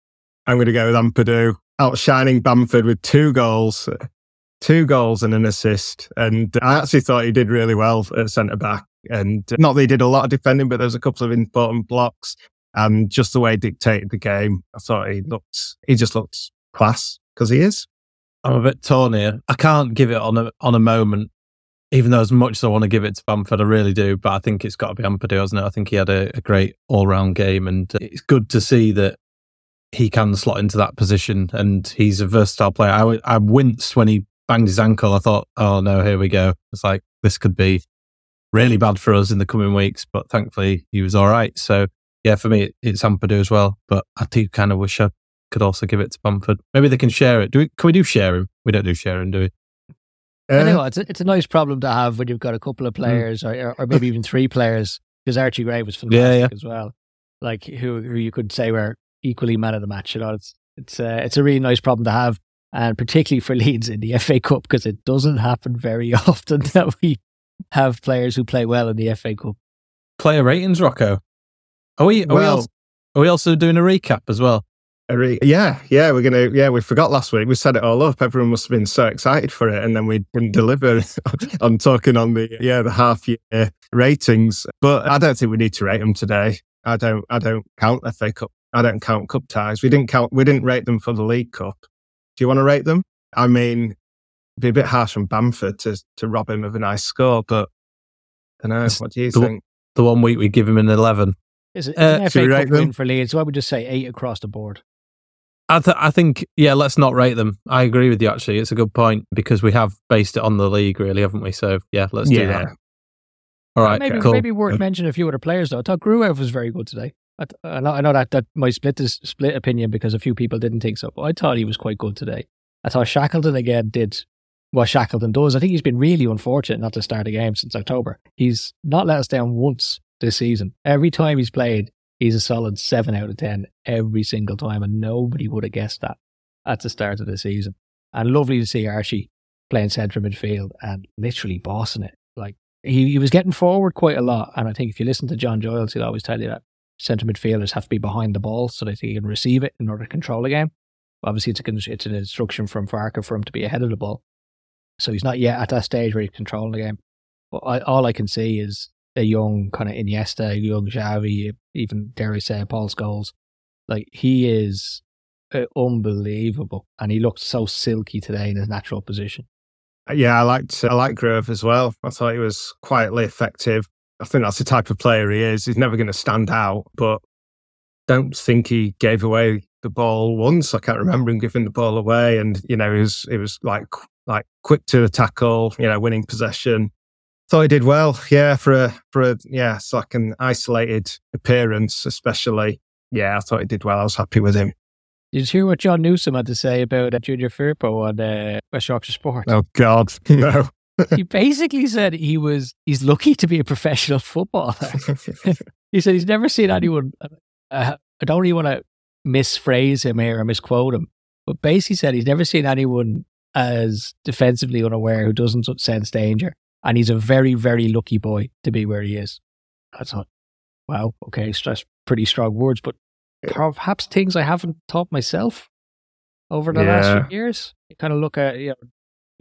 I'm going to go with Ampadu, outshining Bamford with two goals, two goals and an assist. And I actually thought he did really well at centre back. And not that he did a lot of defending, but there was a couple of important blocks. And just the way he dictated the game, I thought he looked, he just looked class because he is. I'm a bit torn here. I can't give it on a on a moment, even though as much as I want to give it to Bamford, I really do. But I think it's got to be Ampadu, hasn't it? I think he had a, a great all round game, and uh, it's good to see that he can slot into that position, and he's a versatile player. I, I winced when he banged his ankle. I thought, oh no, here we go. It's like this could be really bad for us in the coming weeks, but thankfully he was all right. So yeah, for me, it's Ampadu as well. But I do kind of wish I could also give it to Bamford. Maybe they can share it. Do we? Can we do sharing? We don't do sharing, do we? Uh, anyway, it's a, it's a nice problem to have when you've got a couple Hmm. of players, or, or, or maybe even three players, because Archie Gray was fantastic Yeah, yeah. as well. Like who, who you could say were equally man of the match. You know, it's it's uh, it's a really nice problem to have, and particularly for Leeds in the FA Cup because it doesn't happen very often that we have players who play well in the FA Cup. Player ratings, Rocco. Are we? Are, we, also, are we also doing a recap as well? a re- yeah, yeah, we're going to, yeah, we forgot last week. We set it all up. Everyone must have been so excited for it. And then we didn't deliver on talking on the, yeah, the half year ratings. But I don't think we need to rate them today. I don't, I don't count FA Cup. I don't count cup ties. We didn't count, we didn't rate them for the League Cup. Do you want to rate them? I mean, it'd be a bit harsh on Bamford to, to rob him of a nice score, but I don't know. It's What do you the- think? The one week we give him an eleven. It's, it's Uh, an FA we Cup rate win for Leeds, so I would just say eight across the board. I, th- I think, yeah, let's not rate them. I agree with you. Actually, it's a good point because we have based it on the league, really, haven't we? So yeah, let's do that. All right, maybe cool. maybe worth mentioning a few other players though. I thought Gruev was very good today. I, th- I know, I know that that might split this split opinion because a few people didn't think so, but I thought he was quite good today. I thought Shackleton again did what Shackleton does. I think he's been really unfortunate not to start a game since October. He's not let us down once this season. Every time he's played, he's a solid seven out of ten every single time, and nobody would have guessed that at the start of the season. And lovely to see Archie playing centre midfield and literally bossing it. Like he, he was getting forward quite a lot. And I think if you listen to John Giles, he'll always tell you that centre midfielders have to be behind the ball so that they can receive it in order to control the game. Obviously, it's, a, it's an instruction from Farke for him to be ahead of the ball. So he's not yet at that stage where he's controlling the game. But I, all I can see is a young kind of Iniesta, a young Xavi, even dare I say Paul Scholes. Like he is uh, unbelievable, and he looked so silky today in his natural position. Yeah, I liked I liked Gruev as well. I thought he was quietly effective. I think that's the type of player he is. He's never going to stand out, but don't think he gave away the ball once. I can't remember him giving the ball away, and you know, he was it was like like quick to the tackle, you know, winning possession. Thought he did well, yeah, for a for a yeah, it's like an isolated appearance, especially. Yeah, I thought he did well. I was happy with him. Did you hear what Jon Newsome had to say about uh, Junior Firpo on uh, West Yorkshire Sport? Oh God, no. he basically said he was he's lucky to be a professional footballer. he said he's never seen anyone. Uh, I don't even want to misphrase him here or misquote him, but basically said he's never seen anyone as defensively unaware who doesn't sense danger, and he's a very very lucky boy to be where he is. I thought, wow, okay, stress pretty strong words, but perhaps things I haven't taught myself over the yeah. last few years. You kind of look at you know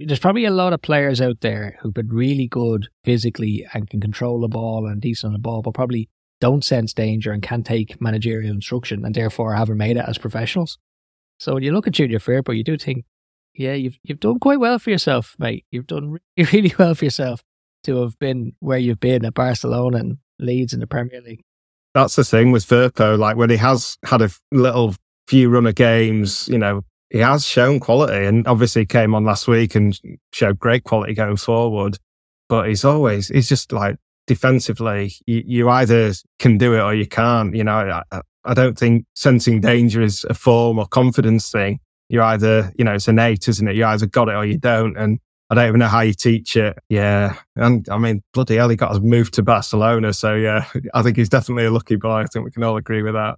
there's probably a lot of players out there who've been really good physically and can control the ball and decent on the ball, but probably don't sense danger and can't take managerial instruction and therefore haven't made it as professionals. So when you look at Junior Firpo, you do think, yeah, you've you've done quite well for yourself, mate. You've done really, really well for yourself to have been where you've been at Barcelona and Leeds in the Premier League. That's the thing with Firpo. Like when he has had a little few run of games, you know, he has shown quality and obviously came on last week and showed great quality going forward. But he's always, he's just like defensively, you, you either can do it or you can't. You know, I, I don't think sensing danger is a form or confidence thing. You're either, you know, it's innate, isn't it? You either got it or you don't. And I don't even know how you teach it. Yeah. And I mean, bloody hell, he got us moved to Barcelona. So yeah, I think he's definitely a lucky boy. I think we can all agree with that.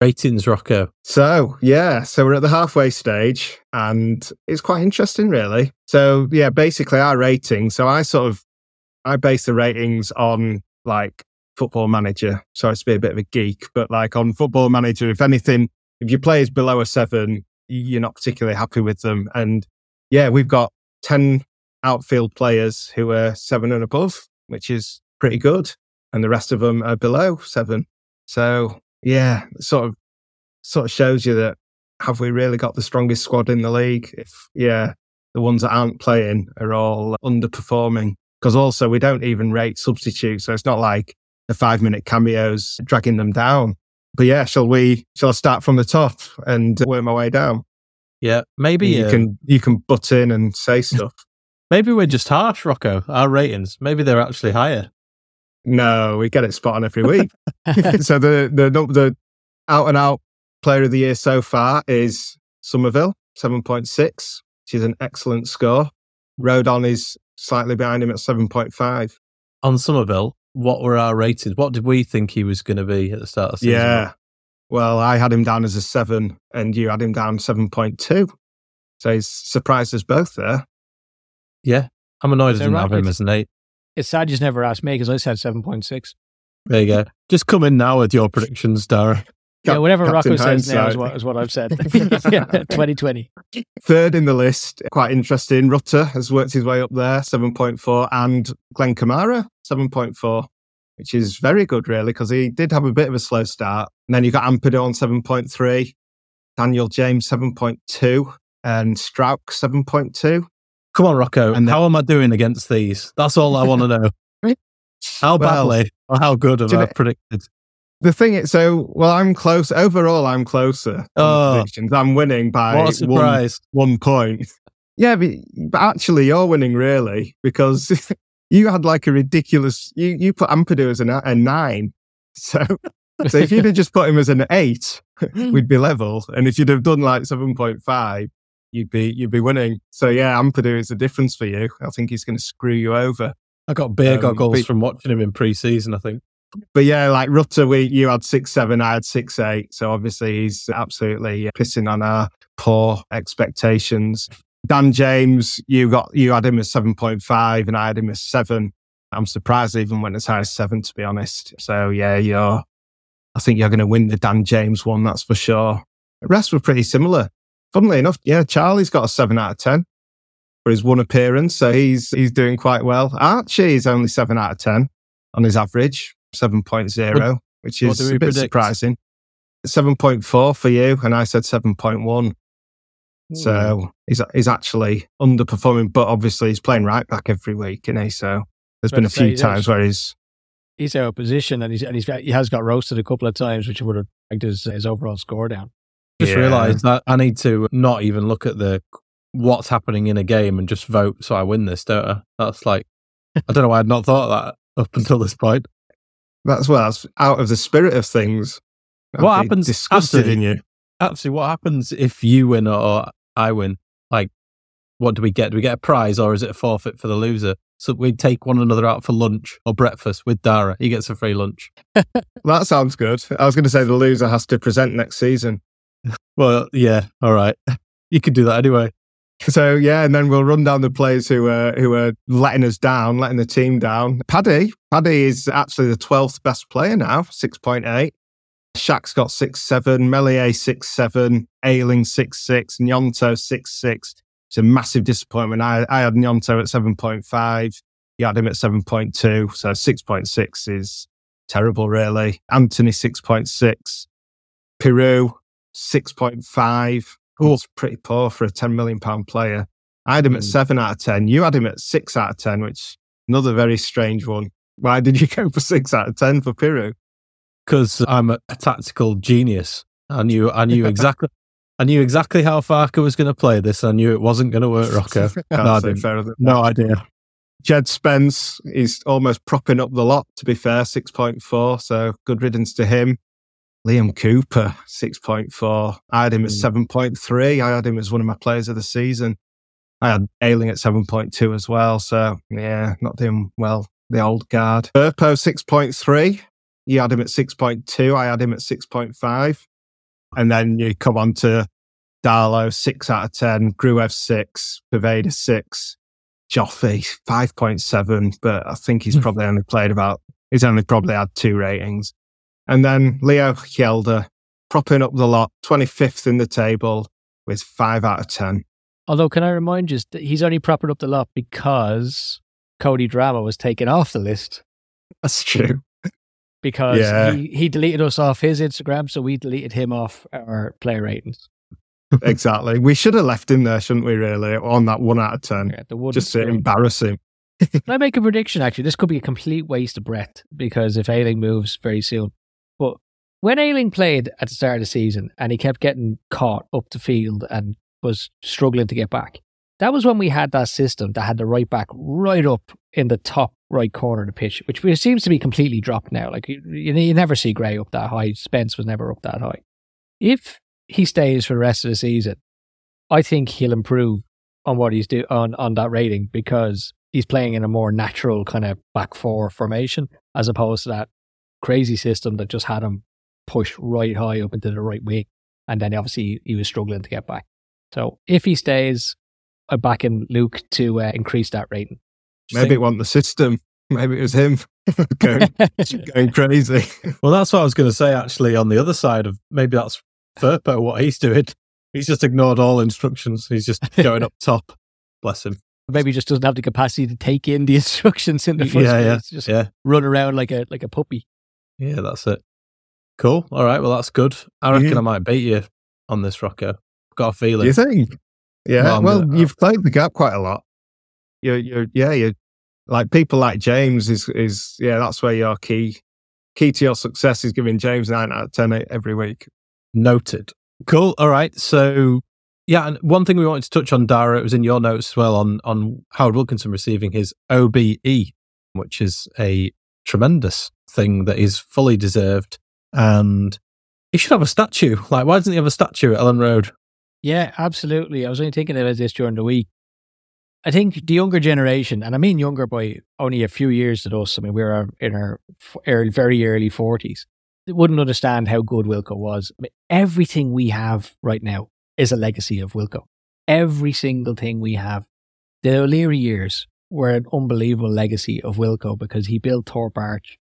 Ratings, Rocco. So, yeah, so we're at the halfway stage and it's quite interesting, really. So, yeah, basically our rating. So, I sort of I base the ratings on like football manager. Sorry to be a bit of a geek, but like on football manager, if anything, if your player's below a seven, you're not particularly happy with them. And yeah, we've got 10 outfield players who are seven and above, which is pretty good. And the rest of them are below seven. So yeah, sort of sort of shows you that have we really got the strongest squad in the league? If yeah, the ones that aren't playing are all underperforming. Because also we don't even rate substitutes, so it's not like the five minute cameos dragging them down. But yeah, shall we? Shall I start from the top and work my way down? Yeah, maybe you uh, can you can butt in and say stuff. maybe we're just harsh, Rocco. Our ratings, maybe they're actually higher. No, we get it spot on every week. so the the the out and out player of the year so far is Summerville, seven point six, which is an excellent score. Rodon is slightly behind him at seven point five. On Summerville, what were our ratings? What did we think he was going to be at the start of the season? Yeah, well, I had him down as a seven, and you had him down seven point two. So he's surprised us both there. Yeah, I'm annoyed I didn't have him as an eight. It's sad you never asked me because I said 7.6. There you go. Just come in now with your predictions, Darragh. Yeah, whatever Captain Rocco says now is what, is what I've said. yeah, 2020. Third in the list, quite interesting. Rutter has worked his way up there, 7.4, and Glenn Kamara, 7.4, which is very good, really, because he did have a bit of a slow start. And then you got Ampadu on 7.3, Daniel James, 7.2, and Struijk, 7.2. Come on, Rocco. And how am I doing against these? That's all I want to know. How badly well, or how good have I predicted? The thing is, so well, I'm close. Overall, I'm closer. Oh. I'm winning by what a surprise. One, one point. Yeah, but, but actually, you're winning really because you had like a ridiculous. You you put Ampadu as a, a nine, so so if you'd have just put him as an eight, we'd be level. And if you'd have done like seven point five, you'd be you'd be winning. So yeah, Ampadu is the difference for you. I think he's going to screw you over. I got beer um, goggles but, from watching him in pre-season. I think. But yeah, like Rutter, we you had six seven, I had six eight. So obviously he's absolutely pissing on our poor expectations. Dan James, you got you had him as seven point five, and I had him as seven. I'm surprised even went as high as seven, to be honest. So yeah, you're I think you're going to win the Dan James one, that's for sure. The rest were pretty similar. Funnily enough, yeah, Charlie's got a seven out of 10 for his one appearance. So he's, he's doing quite well. Archie is only seven out of 10 on his average, 7.0, which is a bit predict? surprising. 7.4 for you. And I said 7.1. So hmm. he's, he's actually underperforming, but obviously he's playing right back every week, isn't he? So there's been a few times where he's he's out of position and he's and he's he has got roasted a couple of times, which would have dragged his, his overall score down. Just yeah. realised that I need to not even look at the what's happening in a game and just vote so I win this, don't I? That's like I don't know why I'd not thought that up until this point. That's well, that's out of the spirit of things. I'd what happens? Disgusted in you. Actually, What happens if you win or I win? Like, what do we get? Do we get a prize or is it a forfeit for the loser? So we take one another out for lunch or breakfast with Darragh. He gets a free lunch. that sounds good. I was going to say the loser has to present next season. well, yeah, all right. You could do that anyway. So yeah, and then we'll run down the players who are who are letting us down, letting the team down. Paddy, Paddy is actually the twelfth best player now, six point eight. Shaq's got six seven, Meslier six seven, Ayling six six, Gnonto six six, it's a massive disappointment. I, I had Gnonto at 7.5. You had him at 7.2. So 6.6 is terrible, really. Anthony, 6.6. Piroe 6.5. Oh, it's pretty poor for a 10 million pound player. I had him at hmm. 7 out of 10. You had him at 6 out of 10, which another very strange one. Why did you go for 6 out of 10 for Piroe? Because I'm a, a tactical genius. I knew I knew exactly I knew exactly how Farke was going to play this. I knew it wasn't going to work, Rocco. no, no idea. Jed Spence is almost propping up the lot, to be fair, 6.4. So good riddance to him. Liam Cooper, 6.4. I had him at mm. 7.3. I had him as one of my players of the season. I had Ayling at 7.2 as well. So yeah, not doing well, the old guard. Firpo, 6.3. You had him at 6.2. I had him at 6.5. And then you come on to Darlow, six out of 10, Gruev, six, Poveda, six, Joffy, 5.7. But I think he's hmm. probably only played about, he's only probably had two ratings. And then Leo Hjelde, propping up the lot, 25th in the table with five out of 10. Although, can I remind you that he's only propping up the lot because Cody Drameh was taken off the list. That's true because yeah. he, he deleted us off his Instagram, so we deleted him off our player ratings. exactly. We should have left him there, shouldn't we, really, on that one out of 10. Yeah, the Just to embarrass him. Can I make a prediction, actually? This could be a complete waste of breath because if Ayling moves very soon. When Ayling played at the start of the season and he kept getting caught up the field and was struggling to get back, that was when we had that system that had the right back right up in the top right corner of the pitch, which seems to be completely dropped now. Like you, you never see Gray up that high. Spence was never up that high. If he stays for the rest of the season, I think he'll improve on what he's doing on, on that rating because he's playing in a more natural kind of back four formation as opposed to that crazy system that just had him pushed right high up into the right wing. And then obviously he was struggling to get back. So if he stays, I'm backing Luke to uh, increase that rating. Maybe think... it wasn't the system. Maybe it was him going, going crazy. Well, that's what I was going to say. Actually, on the other side of maybe that's Firpo, what he's doing. He's just ignored all instructions. He's just going up top. Bless him. Maybe he just doesn't have the capacity to take in the instructions in the first yeah, place. Yeah, just yeah. run around like a like a puppy. Yeah, that's it. Cool. All right. Well, that's good. I reckon mm-hmm. I might beat you on this, Rocco. Got a feeling. You think? Yeah. Well, well you've played the gap quite a lot you're, you're, yeah, you're like people like James is, is, yeah, that's where your key, key to your success is giving James nine out of 10 every week. Noted. Cool. All right. So, yeah, and one thing we wanted to touch on, Darragh, it was in your notes as well on, on Howard Wilkinson receiving his OBE, which is a tremendous thing that is fully deserved. And he should have a statue. Like, why doesn't he have a statue at Elland Road? Yeah, absolutely. I was only thinking about this during the week. I think the younger generation, and I mean younger by only a few years to us. I mean, we're uh, in our early, very early forties. They wouldn't understand how good Wilco was. I mean, everything we have right now is a legacy of Wilco. Every single thing we have. The O'Leary years were an unbelievable legacy of Wilco because he built Thorpe Arch.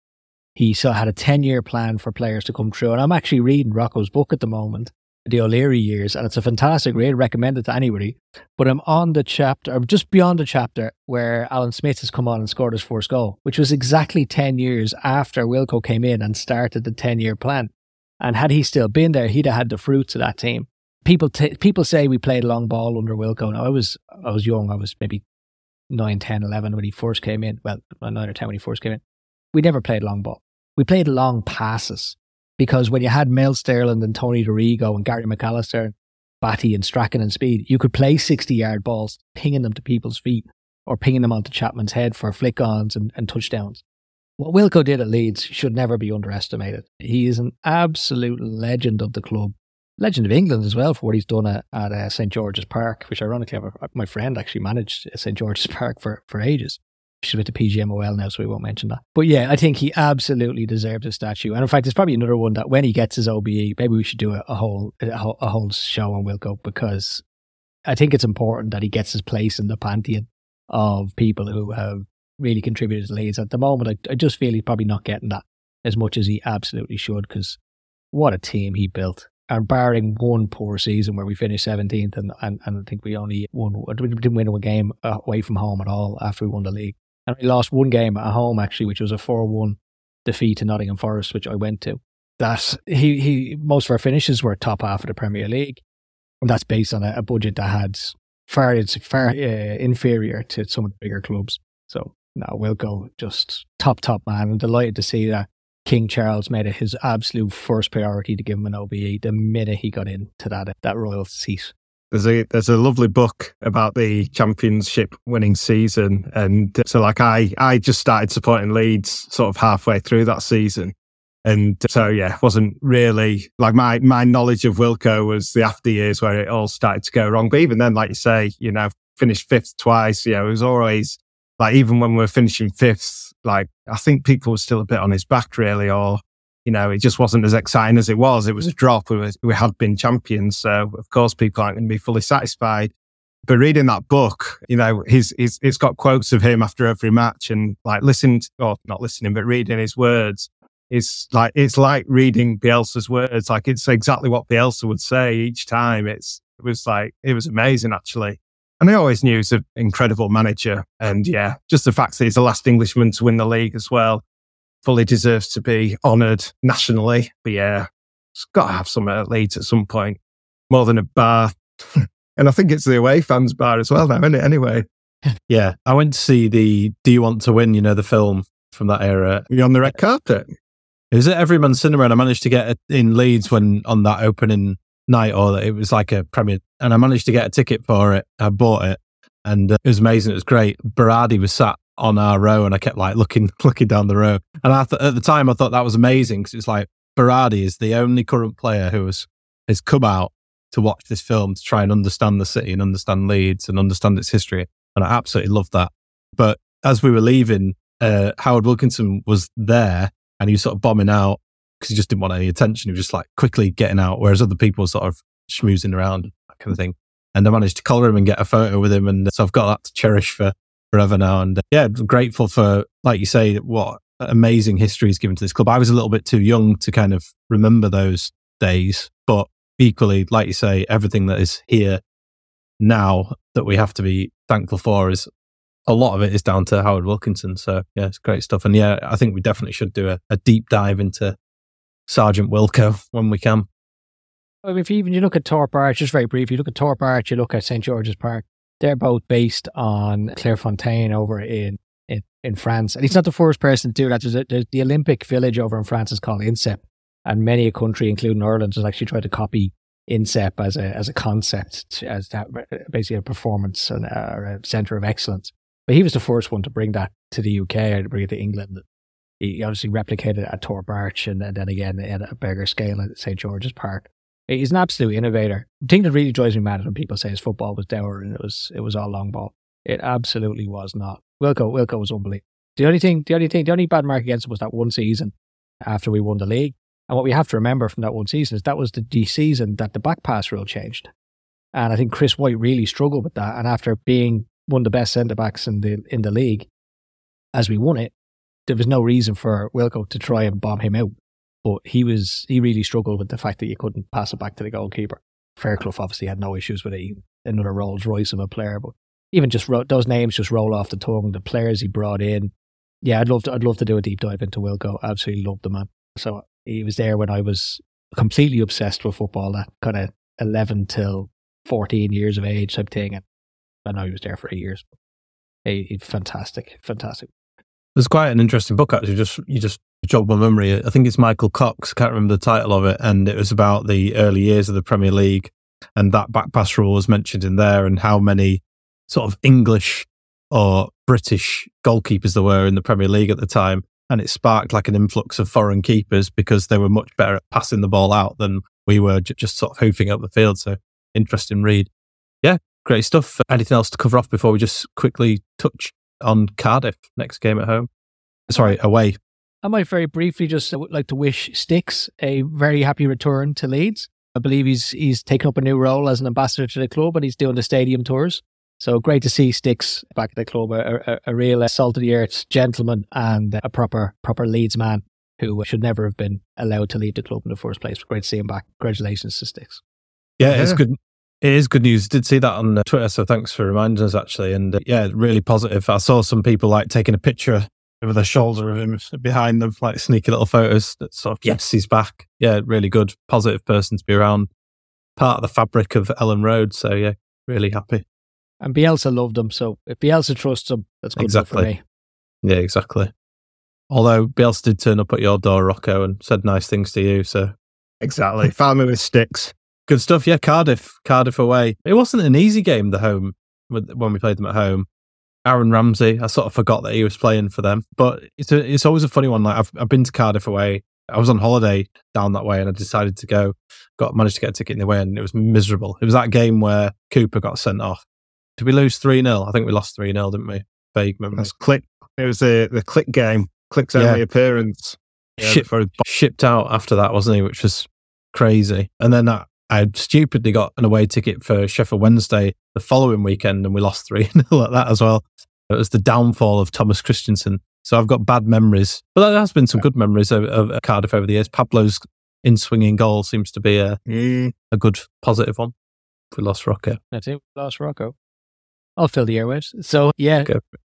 He still had a 10 year plan for players to come through. And I'm actually reading Rocco's book at the moment, The O'Leary Years, and it's a fantastic read. Recommend it to anybody. But I'm on the chapter, I'm just beyond the chapter where Alan Smith has come on and scored his first goal, which was exactly 10 years after Wilco came in and started the 10 year plan. And had he still been there, he'd have had the fruits of that team. People t- people say we played long ball under Wilco. Now I was I was young. I was maybe 9, 10, 11 when he first came in. Well, 9 or 10 when he first came in. We never played long ball. We played long passes because when you had Mel Sterland and Tony Dorigo and Gary McAllister, and Batty and Strachan and Speed, you could play 60 yard balls, pinging them to people's feet or pinging them onto Chapman's head for flick ons and, and touchdowns. What Wilco did at Leeds should never be underestimated. He is an absolute legend of the club, legend of England as well for what he's done at, at uh, St George's Park, which ironically my friend actually managed St George's Park for, for ages. She's with the PGMOL now, so we won't mention that. But yeah, I think he absolutely deserves a statue. And in fact, there's probably another one that when he gets his OBE, maybe we should do a, a whole a whole, show on Wilco because I think it's important that he gets his place in the pantheon of people who have really contributed to Leeds. At the moment, I, I just feel he's probably not getting that as much as he absolutely should because what a team he built. And barring one poor season where we finished 17th and, and, and I think we only won, we didn't win a game uh, away from home at all after we won the league. And we lost one game at home actually, which was a 4 1 defeat to Nottingham Forest, which I went to. That he, he, most of our finishes were top half of the Premier League. And that's based on a, a budget that had far, it's far uh, inferior to some of the bigger clubs. So no, go just top, top man. I'm delighted to see that King Charles made it his absolute first priority to give him an OBE the minute he got into that, that royal seat. There's a there's a lovely book about the championship winning season, and uh, so like I I just started supporting Leeds sort of halfway through that season, and uh, so yeah, wasn't really like my my knowledge of Wilco was the after years where it all started to go wrong. But even then, like you say, you know, finished fifth twice. You know, it was always like even when we were finishing fifth, like I think people were still a bit on his back really, or you know, it just wasn't as exciting as it was. It was a drop. We, were, we had been champions, so of course people aren't going to be fully satisfied. But reading that book, you know, he's, he's it's got quotes of him after every match, and like listening, to, or not listening, but reading his words. It's like it's like reading Bielsa's words. Like it's exactly what Bielsa would say each time. It's it was like it was amazing actually. And I always knew he's an incredible manager. And yeah, just the fact that he's the last Englishman to win the league as well fully deserves to be honoured nationally. But yeah, it's got to have some at Leeds at some point, more than a bar. and I think it's the away fans bar as well now, isn't it? Anyway. Yeah. I went to see the Do You Want to Win, you know, the film from that era. you on the red carpet? It was at Everyman Cinema and I managed to get it in Leeds when on that opening night or it was like a premiere and I managed to get a ticket for it. I bought it and uh, it was amazing. It was great. Berardi was sat on our row and I kept like looking, looking down the row. And I th- at the time I thought that was amazing because it's like Berardi is the only current player who has, has come out to watch this film to try and understand the city and understand Leeds and understand its history. And I absolutely loved that. But as we were leaving, uh, Howard Wilkinson was there and he was sort of bombing out because he just didn't want any attention. He was just like quickly getting out, whereas other people were sort of schmoozing around, that kind of thing. And I managed to collar him and get a photo with him. And so I've got that to cherish for forever now. And uh, yeah, grateful for, like you say, what amazing history is given to this club. I was a little bit too young to kind of remember those days, but equally, like you say, everything that is here now that we have to be thankful for is a lot of it is down to Howard Wilkinson. So yeah, it's great stuff. And yeah, I think we definitely should do a, a deep dive into Sergeant Wilco when we can. If you even you look at Thorpe Arch, just very brief, you look at Thorpe Arch, you look at St George's Park. They're both based on Clairefontaine over in, in, in France, and he's not the first person to do that. There's, a, there's the Olympic village over in France is called INSEP, and many a country, including Ireland, has actually tried to copy INSEP as a as a concept, as that basically a performance and uh, a, a center of excellence. But he was the first one to bring that to the UK or to bring it to England he obviously replicated it at Thorpe Arch and, then again at a bigger scale at St. George's Park. He's an absolute innovator. The thing that really drives me mad is when people say his football was dour and it was it was all long ball. It absolutely was not. Wilco Wilco was unbelievable. The only thing, the only thing, the only bad mark against him was that one season after we won the league. And what we have to remember from that one season is that was the, the season that the back pass rule changed. And I think Chris Whyte really struggled with that. And after being one of the best centre backs in the in the league, as we won it, there was no reason for Wilco to try and bomb him out. But he was he really struggled with the fact that you couldn't pass it back to the goalkeeper. Fairclough obviously had no issues with it. Another Rolls Royce of a player, but even just ro- those names just roll off the tongue. The players he brought in, yeah, I'd love to. I'd love to do a deep dive into Wilco. Absolutely loved the man. So he was there when I was completely obsessed with football. That kind of eleven till fourteen years of age type thing, and I know he was there for eight years. He, he, fantastic, fantastic. There's quite an interesting book actually. Just you just jogged my memory. I think it's Michael Cox. I can't remember the title of it, and it was about the early years of the Premier League, and that back pass rule was mentioned in there, and how many sort of English or British goalkeepers there were in the Premier League at the time. And it sparked like an influx of foreign keepers because they were much better at passing the ball out than we were j- just sort of hoofing up the field. So interesting read. Yeah, great stuff. Anything else to cover off before we just quickly touch on Cardiff next game at home? Sorry, away. I might very briefly just uh, like to wish Sticks a very happy return to Leeds. I believe he's he's taken up a new role as an ambassador to the club and he's doing the stadium tours. So great to see Sticks back at the club, a, a, a real salt of the earth gentleman and a proper proper Leeds man who should never have been allowed to leave the club in the first place. Great to see him back. Congratulations to Sticks. Yeah, yeah. it's good. It is good news. Did see that on uh, Twitter, so thanks for reminding us actually. And uh, yeah, really positive. I saw some people like taking a picture over their shoulder of him behind them, like sneaky little photos that sort of yes, he's back. Yeah, really good, positive person to be around. Part of the fabric of Elland Road. So yeah, really happy. And Bielsa loved him, so if Bielsa trusts him, that's good exactly. for me. Yeah, exactly. Although Bielsa did turn up at your door, Rocco, and said nice things to you, so exactly. Found me with sticks. Good stuff. Yeah, Cardiff, Cardiff away. It wasn't an easy game. The home when we played them at home. Aaron Ramsey, I sort of forgot that he was playing for them, but it's a, it's always a funny one. Like I've I've been to Cardiff away. I was on holiday down that way, and I decided to go. Got managed to get a ticket in the way, and it was miserable. It was that game where Cooper got sent off. Did we lose three 0 I think we lost three 0 didn't we? Vague memory. That's Klich. It was the the Klich game. Klich's only yeah. appearance. Yeah, Ship, shipped out after that, wasn't he? Which was crazy. And then that I stupidly got an away ticket for Sheffield Wednesday the following weekend and we lost 3 0 at that as well. It was the downfall of Thomas Christiansen. So I've got bad memories, but there has been some good memories of, of Cardiff over the years. Pablo's in swinging goal seems to be a, mm. a good positive one. We lost Rocco. That's it. Lost Rocco. I'll fill the airwaves. So yeah.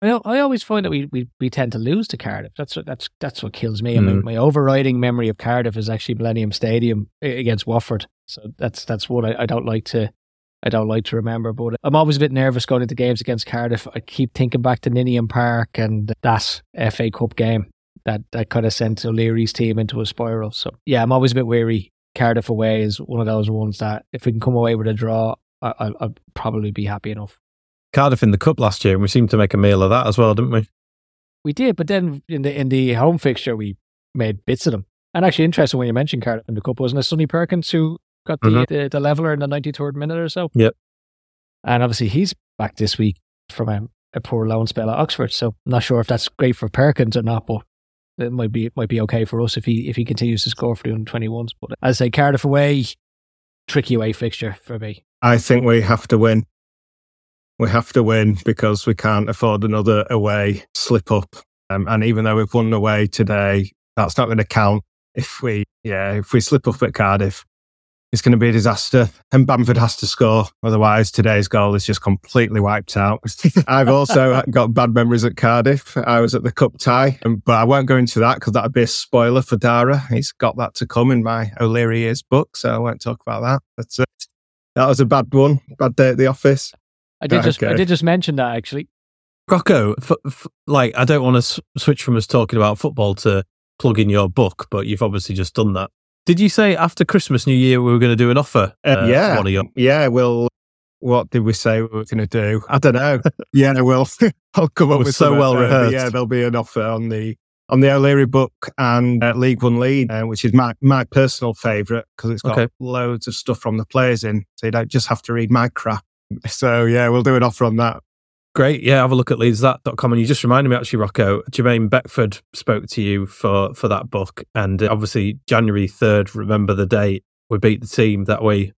I, I always find that we, we we tend to lose to Cardiff. That's what that's that's what kills me. Mm. I mean, my overriding memory of Cardiff is actually Millennium Stadium against Watford. So that's that's what I, I don't like to I don't like to remember. But I'm always a bit nervous going into games against Cardiff. I keep thinking back to Ninian Park and that FA Cup game that that kind of sent O'Leary's team into a spiral. So yeah, I'm always a bit weary. Cardiff away is one of those ones that if we can come away with a draw, I, I'll probably be happy enough. Cardiff in the cup last year, and we seemed to make a meal of that as well, didn't we? We did, but then in the in the home fixture, we made bits of them. And actually, interesting when you mentioned Cardiff in the cup, wasn't it? Sonny Perkins who got the, mm-hmm. the, the leveler in the ninety third minute or so. Yep. And obviously, he's back this week from a, a poor loan spell at Oxford. So I'm not sure if that's great for Perkins or not, but it might be it might be okay for us if he if he continues to score for the under twenty ones. But as I say, Cardiff away, tricky away fixture for me. I think we have to win. We have to win because we can't afford another away slip up. Um, and even though we've won away today, that's not going to count if we, yeah, if we slip up at Cardiff. It's going to be a disaster. And Bamford has to score. Otherwise, today's goal is just completely wiped out. I've also got bad memories at Cardiff. I was at the cup tie, um, but I won't go into that because that'd be a spoiler for Darragh. He's got that to come in my O'Leary Years book, so I won't talk about that. But uh, that was a bad one, bad day at the office. I did just I did just mention that actually. Rocco, f- f- like I don't want to s- switch from us talking about football to plug in your book, but you've obviously just done that. Did you say after Christmas, New Year, we were going to do an offer? Uh, uh, yeah, your- yeah. Well, what did we say we were going to do? I don't know. yeah, well, I'll come up with so well uh, rehearsed. Yeah, there'll be an offer on the on the O'Leary book and uh, League One Lead, uh, which is my, my personal favourite because it's got okay. loads of stuff from the players in. So you don't just have to read my crap. So yeah, we'll do an offer on that. Great. Yeah, have a look at leadsthat.com. And you just reminded me actually, Rocco, Jermaine Beckford spoke to you for, for that book. And uh, obviously, January 3rd, remember the date, we beat the team that we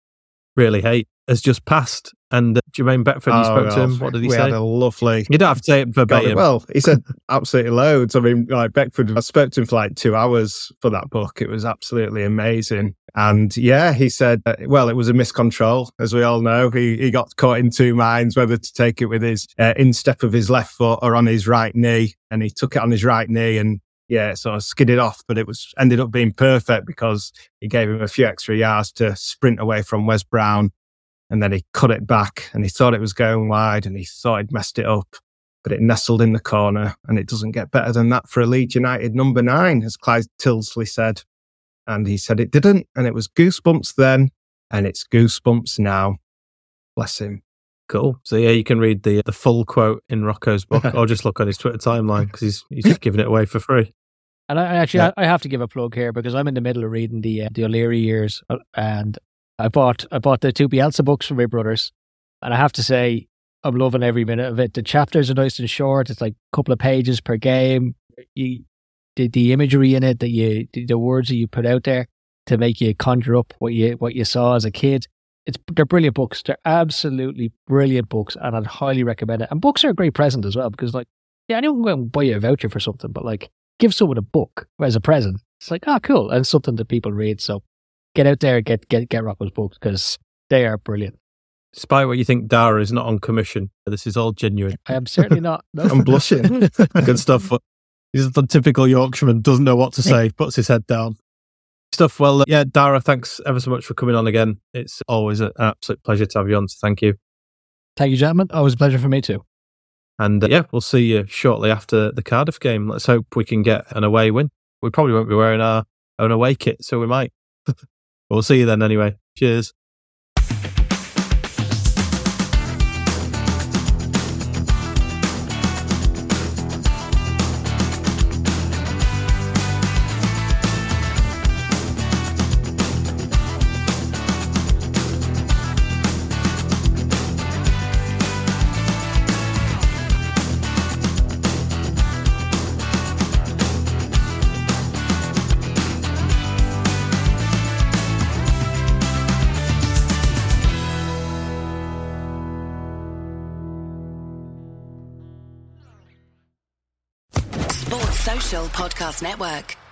really hate has just passed. And uh, Jermaine Beckford, you Oh, spoke to him. What did he we say? had a lovely You don't have to say it God, verbatim. well, he said absolutely loads. I mean, like Beckford, I spoke to him for like two hours for that book. It was absolutely amazing. And yeah, he said, uh, well, it was a miscontrol, as we all know. He, he got caught in two minds whether to take it with his uh, instep of his left foot or on his right knee. And he took it on his right knee and yeah, it sort of skidded off, but it was ended up being perfect because he gave him a few extra yards to sprint away from Wes Brown. And then he cut it back and he thought it was going wide and he thought he'd messed it up but it nestled in the corner and it doesn't get better than that for a Leeds United number nine, as Clive Tyldesley said. And he said it didn't. And it was goosebumps then and it's goosebumps now. Bless him. Cool. So yeah, you can read the the full quote in Rocco's book, or just look on his Twitter timeline because he's he's just giving it away for free. And I I actually, Yeah. I, I have to give a plug here because I'm in the middle of reading the uh, the O'Leary years, uh, and I bought I bought the two Bielsa books from my brothers, and I have to say I'm loving every minute of it. The chapters are nice and short. It's like a couple of pages per game. You, the the imagery in it, that you the, the words that you put out there to make you conjure up what you what you saw as a kid. It's they're brilliant books. They're absolutely brilliant books, and I'd highly recommend it. And books are a great present as well because, like, yeah, anyone can go and buy you a voucher for something, but like give someone a book as a present. It's like, oh, cool. And something that people read. So get out there, get get get Rocco's books because they are brilliant. Despite what you think, Darragh is not on commission. This is all genuine. I am certainly not. No. I'm blushing. Good stuff. He's the typical Yorkshireman, doesn't know what to say, puts his head down. Stuff. Well, uh, yeah, Darragh, thanks ever so much for coming on again. It's always an absolute pleasure to have you on. So thank you. Thank you, gentlemen. Always a pleasure for me too. And uh, yeah, we'll see you shortly after the Cardiff game. Let's hope we can get an away win. We probably won't be wearing our own away kit, so we might. we'll see you then anyway. Cheers. Podcast Network.